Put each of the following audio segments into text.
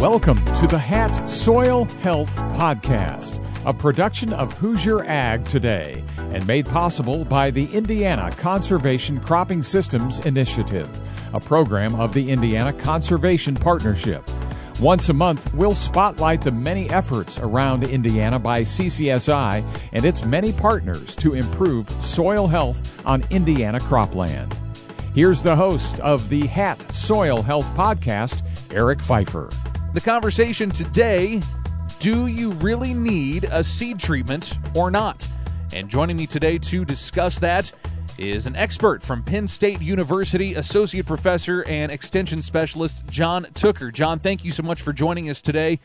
Welcome to the Hat Soil Health Podcast, a production of Hoosier Ag Today and made possible by the Indiana Conservation Cropping Systems Initiative, a program of the Indiana Conservation Partnership. Once a month, we'll spotlight the many efforts around Indiana by CCSI and its many partners to improve soil health on Indiana cropland. Here's the host of the Hat Soil Health Podcast, Eric Pfeiffer. The conversation today do you really need a seed treatment or not? And joining me today to discuss that is an expert from Penn State University, Associate Professor and Extension Specialist John Tooker. John, thank you so much for joining us today.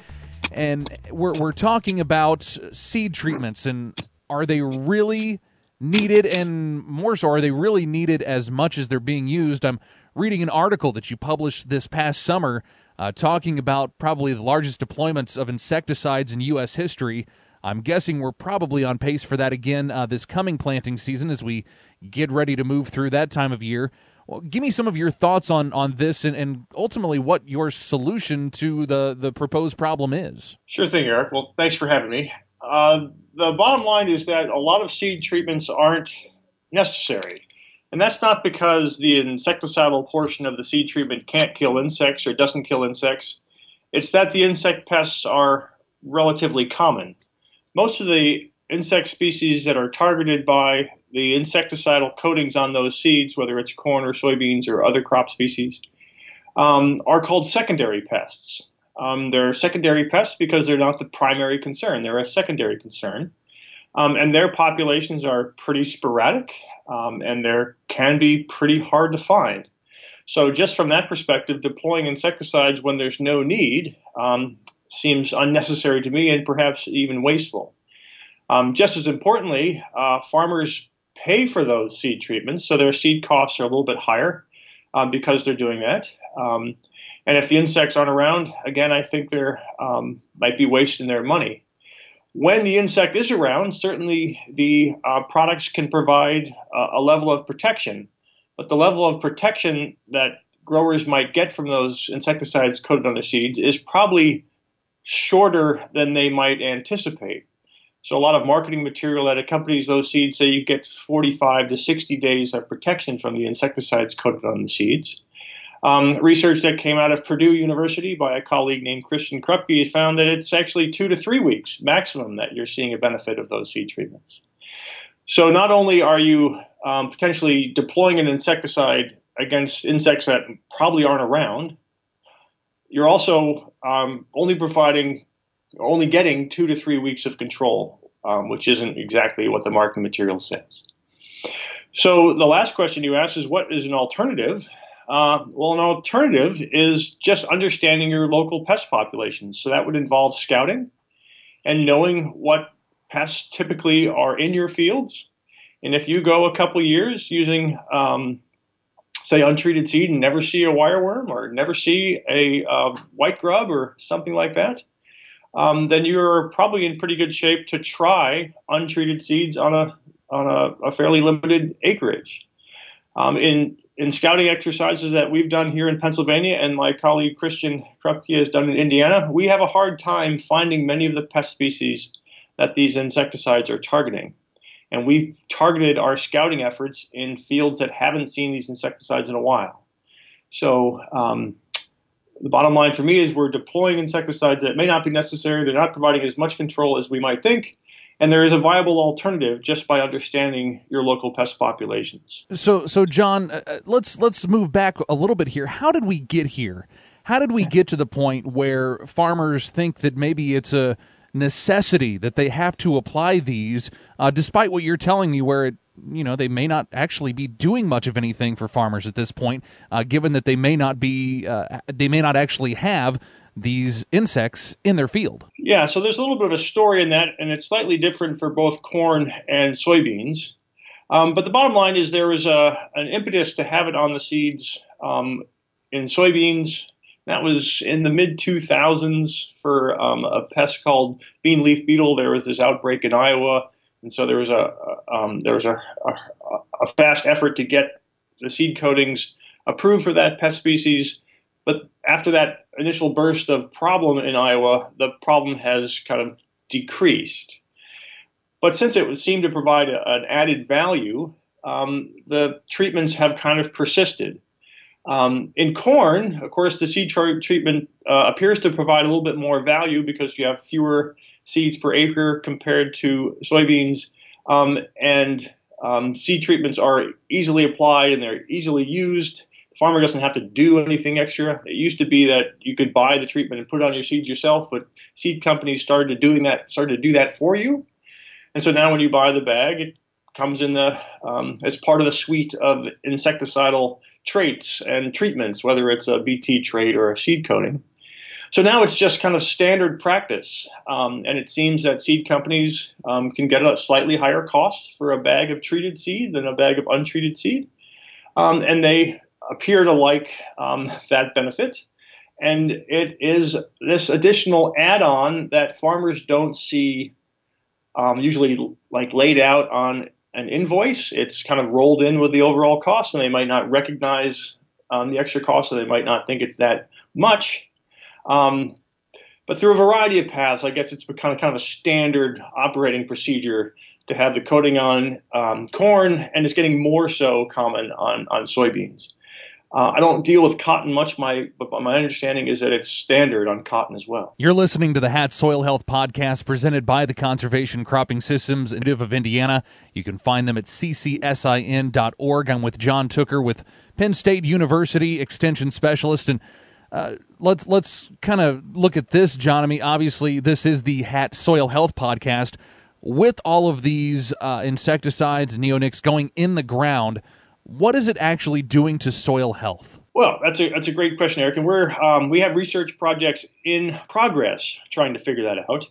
And we're, we're talking about seed treatments and are they really needed? And more so, are they really needed as much as they're being used? I'm reading an article that you published this past summer uh, talking about probably the largest deployments of insecticides in U.S. history. I'm guessing we're probably on pace for that again uh, this coming planting season as we get ready to move through that time of year. Well, give me some of your thoughts on on this and, and ultimately what your solution to the, the proposed problem is. Sure thing, Eric. Well, thanks for having me. Uh, the bottom line is that a lot of seed treatments aren't necessary. And that's not because the insecticidal portion of the seed treatment can't kill insects or doesn't kill insects. It's that the insect pests are relatively common. Most of the insect species that are targeted by the insecticidal coatings on those seeds, whether it's corn or soybeans or other crop species, um, are called secondary pests. Um, they're secondary pests because they're not the primary concern, they're a secondary concern. Um, and their populations are pretty sporadic um, and they can be pretty hard to find. So, just from that perspective, deploying insecticides when there's no need um, seems unnecessary to me and perhaps even wasteful. Um, just as importantly, uh, farmers pay for those seed treatments, so their seed costs are a little bit higher um, because they're doing that. Um, and if the insects aren't around, again, I think they might be wasting their money when the insect is around, certainly the uh, products can provide uh, a level of protection, but the level of protection that growers might get from those insecticides coated on their seeds is probably shorter than they might anticipate. So, a lot of marketing material that accompanies those seeds say you get 45 to 60 days of protection from the insecticides coated on the seeds. Um, research that came out of Purdue University by a colleague named Christian Krupke found that it's actually two to three weeks maximum that you're seeing a benefit of those seed treatments. So not only are you um, potentially deploying an insecticide against insects that probably aren't around, you're also um, only providing, only getting two to three weeks of control, um, which isn't exactly what the marketing material says. So the last question you asked is what is an alternative? Uh, well, an alternative is just understanding your local pest population. So that would involve scouting and knowing what pests typically are in your fields. And if you go a couple years using, um, say, untreated seed and never see a wireworm or never see a uh, white grub or something like that, um, then you're probably in pretty good shape to try untreated seeds on a on a, a fairly limited acreage. Um, in in scouting exercises that we've done here in Pennsylvania and my colleague Christian Krupke has done in Indiana, we have a hard time finding many of the pest species that these insecticides are targeting. And we've targeted our scouting efforts in fields that haven't seen these insecticides in a while. So um, the bottom line for me is we're deploying insecticides that may not be necessary. They're not providing as much control as we might think, and there is a viable alternative just by understanding your local pest populations. So, so John, uh, uh, let's let's move back a little bit here. How did we get here? How did we get to the point where farmers think that maybe it's a necessity that they have to apply these, uh, despite what you're telling me, where it you know they may not actually be doing much of anything for farmers at this point, uh, given that they may not be uh, they may not actually have these insects in their field. Yeah, so there's a little bit of a story in that, and it's slightly different for both corn and soybeans. Um, but the bottom line is there was a, an impetus to have it on the seeds um, in soybeans. That was in the mid 2000s for um, a pest called bean leaf beetle. There was this outbreak in Iowa, and so there was a, um, there was a, a, a fast effort to get the seed coatings approved for that pest species but after that initial burst of problem in Iowa, the problem has kind of decreased. But since it seemed to provide a, an added value, um, the treatments have kind of persisted. Um, in corn, of course, the seed treatment uh, appears to provide a little bit more value because you have fewer seeds per acre compared to soybeans, um, and um, seed treatments are easily applied and they're easily used. Farmer doesn't have to do anything extra. It used to be that you could buy the treatment and put it on your seeds yourself, but seed companies started doing that, started to do that for you. And so now when you buy the bag, it comes in the um, as part of the suite of insecticidal traits and treatments, whether it's a BT trait or a seed coating. So now it's just kind of standard practice, um, and it seems that seed companies um, can get a slightly higher cost for a bag of treated seed than a bag of untreated seed, um, and they appear to like um, that benefit. And it is this additional add-on that farmers don't see um, usually like laid out on an invoice. It's kind of rolled in with the overall cost, and they might not recognize um, the extra cost, so they might not think it's that much. Um, but through a variety of paths, I guess it's become kind of a standard operating procedure to have the coating on um, corn, and it's getting more so common on, on soybeans. Uh, I don't deal with cotton much, my but my understanding is that it's standard on cotton as well. You're listening to the Hat Soil Health Podcast presented by the Conservation Cropping Systems Initiative of Indiana. You can find them at ccsin.org. I'm with John Tooker with Penn State University Extension Specialist, and uh, let's let's kind of look at this, John. I mean, obviously, this is the Hat Soil Health Podcast. With all of these uh, insecticides, neonics going in the ground what is it actually doing to soil health? Well, that's a that's a great question, Eric. And we're um, we have research projects in progress trying to figure that out.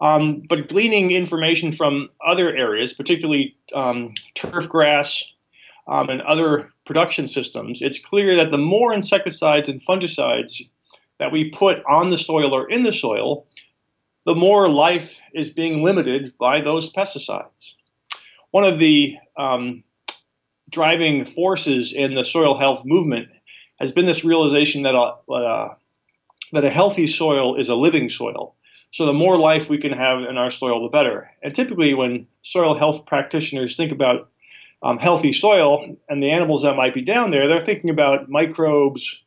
Um, but gleaning information from other areas, particularly um, turf grass um, and other production systems, it's clear that the more insecticides and fungicides that we put on the soil or in the soil, the more life is being limited by those pesticides. One of the um, driving forces in the soil health movement has been this realization that a, uh, that a healthy soil is a living soil. So the more life we can have in our soil, the better. And typically, when soil health practitioners think about um, healthy soil and the animals that might be down there, they're thinking about microbes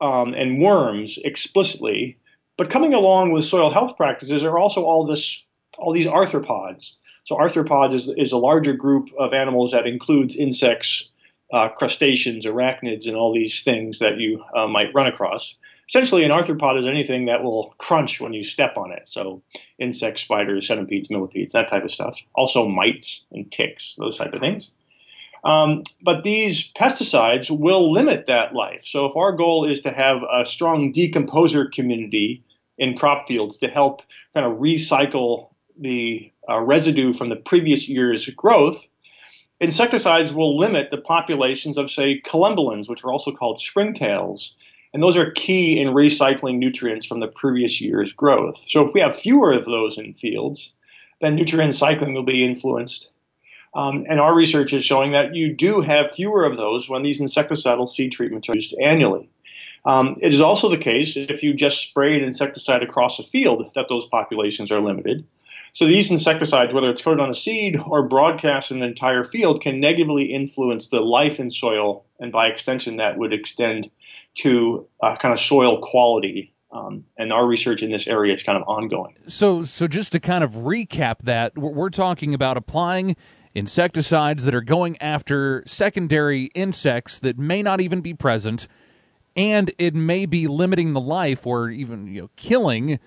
um, and worms explicitly. But coming along with soil health practices are also all this, all these arthropods so arthropods is, is a larger group of animals that includes insects, uh, crustaceans, arachnids, and all these things that you uh, might run across. Essentially, an arthropod is anything that will crunch when you step on it. So insects, spiders, centipedes, millipedes, that type of stuff. Also mites and ticks, those type of things. Um, but these pesticides will limit that life. So if our goal is to have a strong decomposer community in crop fields to help kind of recycle the uh, residue from the previous year's growth, insecticides will limit the populations of, say, collembolans, which are also called springtails. And those are key in recycling nutrients from the previous year's growth. So if we have fewer of those in fields, then nutrient cycling will be influenced. Um, and our research is showing that you do have fewer of those when these insecticidal seed treatments are used annually. Um, it is also the case if you just spray an insecticide across a field that those populations are limited. So these insecticides, whether it's coated on a seed or broadcast in an entire field, can negatively influence the life in soil, and by extension, that would extend to uh, kind of soil quality. Um, and our research in this area is kind of ongoing. So, so just to kind of recap that, we're talking about applying insecticides that are going after secondary insects that may not even be present, and it may be limiting the life or even you know killing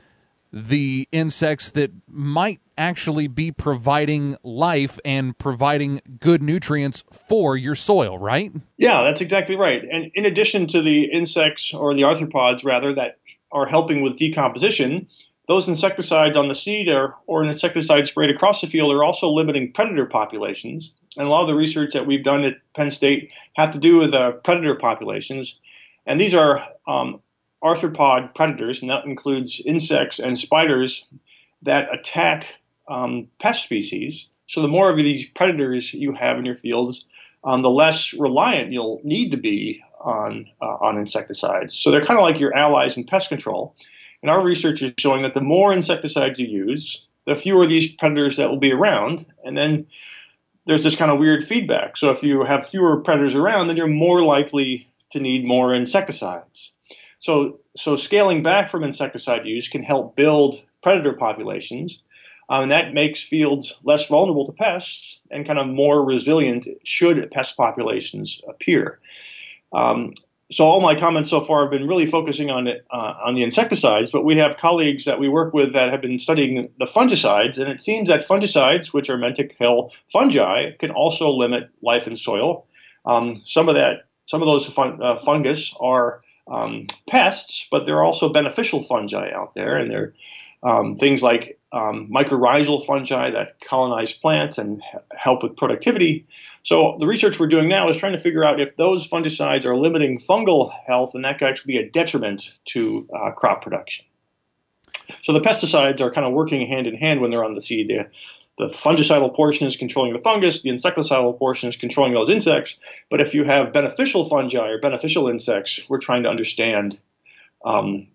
the insects that might actually be providing life and providing good nutrients for your soil, right? Yeah, that's exactly right. And in addition to the insects or the arthropods, rather, that are helping with decomposition, those insecticides on the seed or, or an insecticide sprayed across the field are also limiting predator populations. And a lot of the research that we've done at Penn State have to do with uh, predator populations. And these are um, arthropod predators, and that includes insects and spiders that attack um, pest species. So the more of these predators you have in your fields, um, the less reliant you'll need to be on uh, on insecticides. So they're kind of like your allies in pest control. And our research is showing that the more insecticides you use, the fewer these predators that will be around. And then there's this kind of weird feedback. So if you have fewer predators around, then you're more likely to need more insecticides. So so scaling back from insecticide use can help build predator populations. Um, and that makes fields less vulnerable to pests and kind of more resilient should pest populations appear. Um, so all my comments so far have been really focusing on it, uh, on the insecticides, but we have colleagues that we work with that have been studying the fungicides, and it seems that fungicides, which are meant to kill fungi, can also limit life in soil. Um, some of that, some of those fun, uh, fungus are um, pests, but there are also beneficial fungi out there, and they're um, things like um, mycorrhizal fungi that colonize plants and help with productivity. So the research we're doing now is trying to figure out if those fungicides are limiting fungal health, and that could actually be a detriment to uh, crop production. So the pesticides are kind of working hand in hand when they're on the seed. The fungicidal portion is controlling the fungus, the insecticidal portion is controlling those insects. But if you have beneficial fungi or beneficial insects, we're trying to understand um,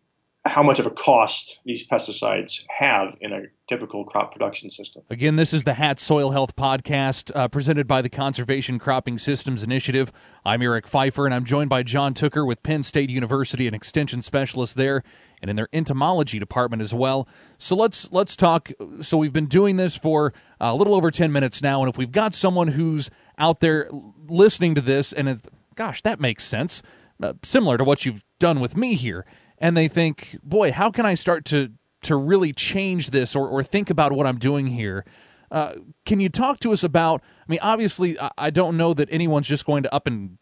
how much of a cost these pesticides have in a typical crop production system. Again, this is the HAT Soil Health Podcast uh, presented by the Conservation Cropping Systems Initiative. I'm Eric Pfeiffer, and I'm joined by John Tooker with Penn State University, an extension specialist there, and in their entomology department as well. So let's let's talk. So we've been doing this for a little over ten minutes now, and if we've got someone who's out there listening to this, and gosh, that makes sense, uh, similar to what you've done with me here and they think, boy, how can I start to to really change this or, or think about what I'm doing here? Uh, can you talk to us about? I mean, obviously, I, I don't know that anyone's just going to up and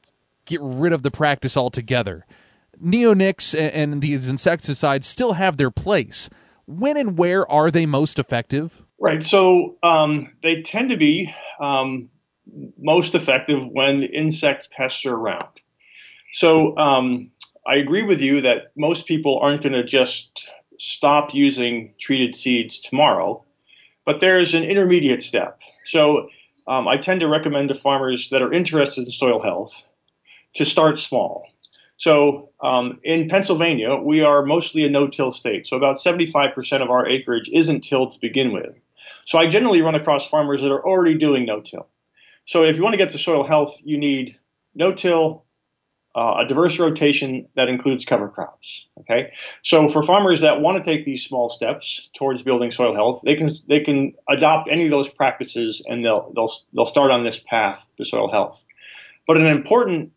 get rid of the practice altogether. Neonics and, and these insecticides still have their place. When and where are they most effective? Right. So um, they tend to be um, most effective when the insect pests are around. So um, I agree with you that most people aren't going to just stop using treated seeds tomorrow, but there's an intermediate step. So um, I tend to recommend to farmers that are interested in soil health to start small. So um, in Pennsylvania, we are mostly a no-till state. So about 75% of our acreage isn't tilled to begin with. So I generally run across farmers that are already doing no-till. So if you want to get to soil health, you need no-till, uh, a diverse rotation that includes cover crops. Okay, so for farmers that want to take these small steps towards building soil health, they can they can adopt any of those practices, and they'll they'll they'll start on this path to soil health. But an important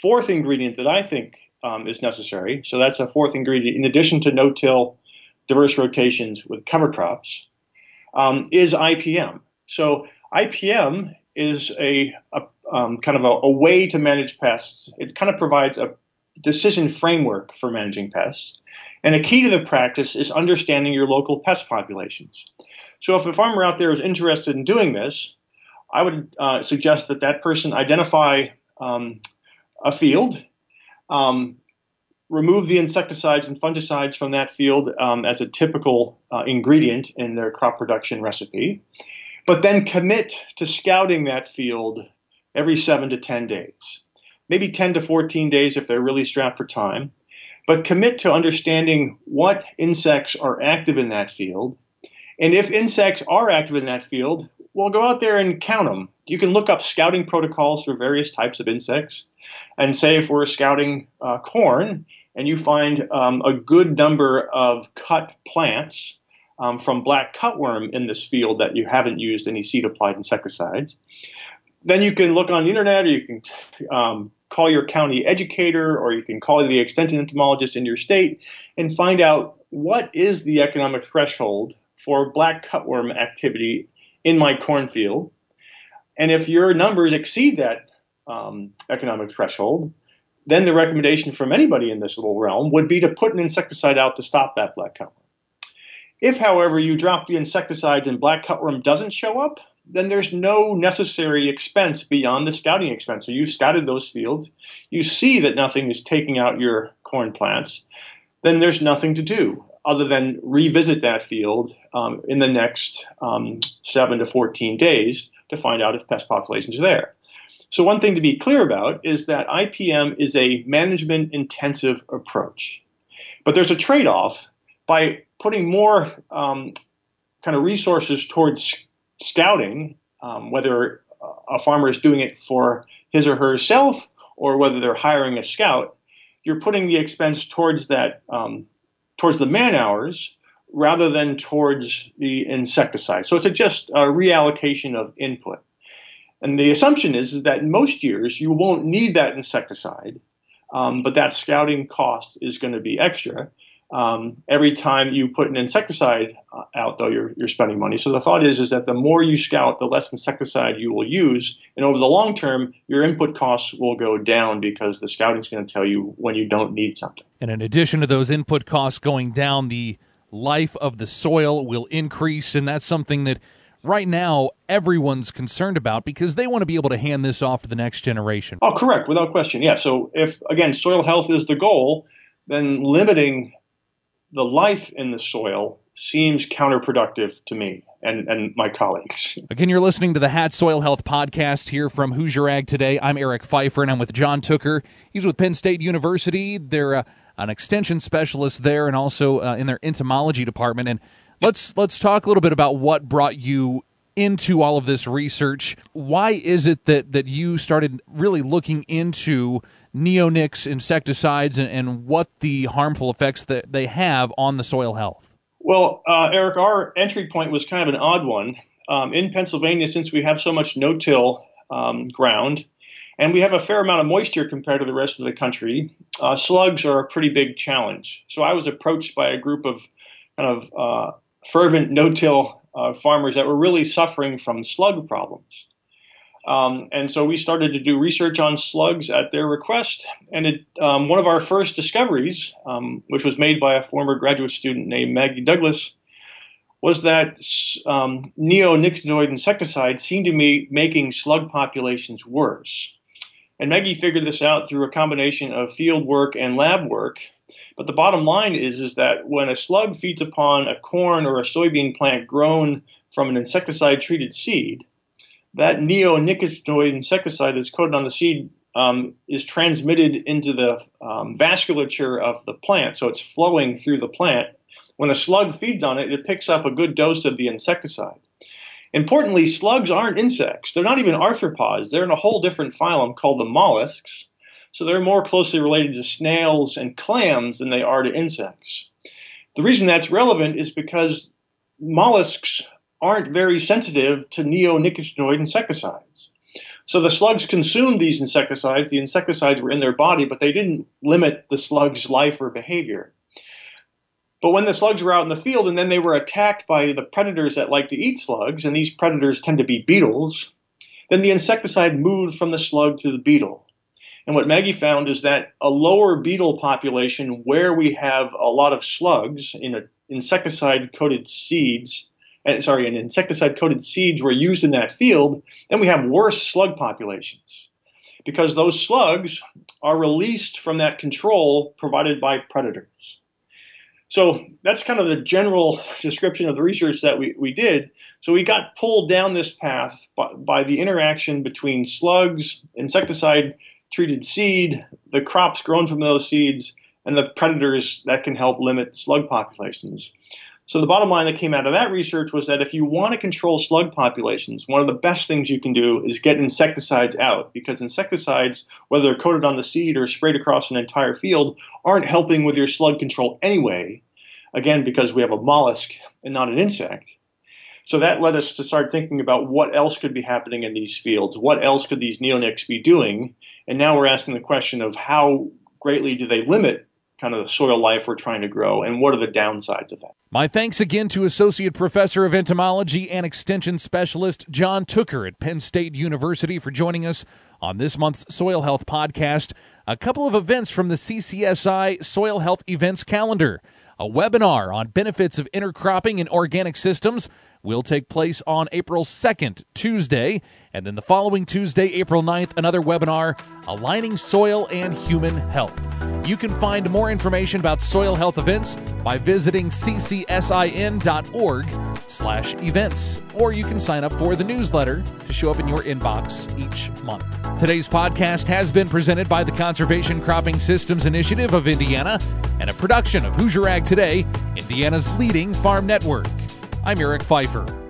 fourth ingredient that I think um, is necessary, so that's a fourth ingredient in addition to no-till, diverse rotations with cover crops, um, is IPM. So IPM is a, a um, kind of a, a, way to manage pests. It kind of provides a decision framework for managing pests. And a key to the practice is understanding your local pest populations. So if a farmer out there is interested in doing this, I would uh, suggest that that person identify um, a field, um, remove the insecticides and fungicides from that field um, as a typical uh, ingredient in their crop production recipe, but then commit to scouting that field every seven to 10 days, maybe 10 to 14 days if they're really strapped for time. But commit to understanding what insects are active in that field. And if insects are active in that field, well, go out there and count them. You can look up scouting protocols for various types of insects. And say if we're scouting uh, corn and you find um, a good number of cut plants um, from black cutworm in this field that you haven't used any seed applied insecticides, then you can look on the internet or you can um, call your county educator or you can call the extension entomologist in your state and find out what is the economic threshold for black cutworm activity in my cornfield. And if your numbers exceed that um, economic threshold, then the recommendation from anybody in this little realm would be to put an insecticide out to stop that black cutworm. If, however, you drop the insecticides and black cutworm doesn't show up, then there's no necessary expense beyond the scouting expense. So you've scouted those fields, you see that nothing is taking out your corn plants, then there's nothing to do other than revisit that field um, in the next um, seven to 14 days to find out if pest populations are there. So, one thing to be clear about is that IPM is a management intensive approach. But there's a trade off by putting more um, kind of resources towards scouting, um, whether a farmer is doing it for his or herself or whether they're hiring a scout, you're putting the expense towards that um, towards the man hours rather than towards the insecticide. So it's a just a reallocation of input. And the assumption is, is that most years you won't need that insecticide, um, but that scouting cost is going to be extra. Um, every time you put an insecticide uh, out, though, you're, you're spending money. So the thought is, is that the more you scout, the less insecticide you will use. And over the long term, your input costs will go down because the scouting is going to tell you when you don't need something. And in addition to those input costs going down, the life of the soil will increase. And that's something that right now everyone's concerned about because they want to be able to hand this off to the next generation. Oh, correct, without question. Yeah. So if, again, soil health is the goal, then limiting the life in the soil seems counterproductive to me and, and my colleagues. Again, you're listening to the Hat Soil Health Podcast here from Hoosier Ag Today. I'm Eric Pfeiffer, and I'm with John Tooker. He's with Penn State University. They're uh, an extension specialist there, and also uh, in their entomology department. And let's let's talk a little bit about what brought you into all of this research. Why is it that that you started really looking into neonics insecticides and, and what the harmful effects that they have on the soil health? Well, uh, Eric, our entry point was kind of an odd one. Um, in Pennsylvania, since we have so much no-till um, ground, and we have a fair amount of moisture compared to the rest of the country, uh, slugs are a pretty big challenge. So I was approached by a group of kind of uh, fervent no-till uh, farmers that were really suffering from slug problems. Um, and so we started to do research on slugs at their request. And it, um, one of our first discoveries, um, which was made by a former graduate student named Maggie Douglas, was that um, neonicotinoid insecticides seemed to be making slug populations worse. And Maggie figured this out through a combination of field work and lab work. But the bottom line is, is that when a slug feeds upon a corn or a soybean plant grown from an insecticide treated seed, that neonicotinoid insecticide that's coated on the seed um, is transmitted into the um, vasculature of the plant, so it's flowing through the plant. When a slug feeds on it, it picks up a good dose of the insecticide. Importantly, slugs aren't insects. They're not even arthropods. They're in a whole different phylum called the mollusks. So they're more closely related to snails and clams than they are to insects. The reason that's relevant is because mollusks aren't very sensitive to neonicotinoid insecticides. So the slugs consumed these insecticides. The insecticides were in their body, but they didn't limit the slug's life or behavior. But when the slugs were out in the field and then they were attacked by the predators that like to eat slugs, and these predators tend to be beetles, then the insecticide moved from the slug to the beetle. And what Maggie found is that a lower beetle population where we have a lot of slugs in insecticide coated seeds and sorry, and insecticide coated seeds were used in that field, then we have worse slug populations because those slugs are released from that control provided by predators. So that's kind of the general description of the research that we, we did. So we got pulled down this path by, by the interaction between slugs, insecticide treated seed, the crops grown from those seeds, and the predators that can help limit slug populations. So the bottom line that came out of that research was that if you want to control slug populations, one of the best things you can do is get insecticides out because insecticides, whether they're coated on the seed or sprayed across an entire field, aren't helping with your slug control anyway. Again, because we have a mollusk and not an insect. So that led us to start thinking about what else could be happening in these fields. What else could these neonics be doing? And now we're asking the question of how greatly do they limit kind of the soil life we're trying to grow and what are the downsides of that. My thanks again to Associate Professor of Entomology and Extension Specialist John Tooker at Penn State University for joining us on this month's Soil Health Podcast. A couple of events from the CCSI Soil Health Events calendar. A webinar on benefits of intercropping in organic systems will take place on April 2nd, Tuesday. And then the following Tuesday, April 9th, another webinar aligning soil and human health. You can find more information about soil health events by visiting ccsin.org slash events, or you can sign up for the newsletter to show up in your inbox each month. Today's podcast has been presented by the Conservation Cropping Systems Initiative of Indiana and a production of Hoosier Ag Today, Indiana's leading farm network. I'm Eric Pfeiffer.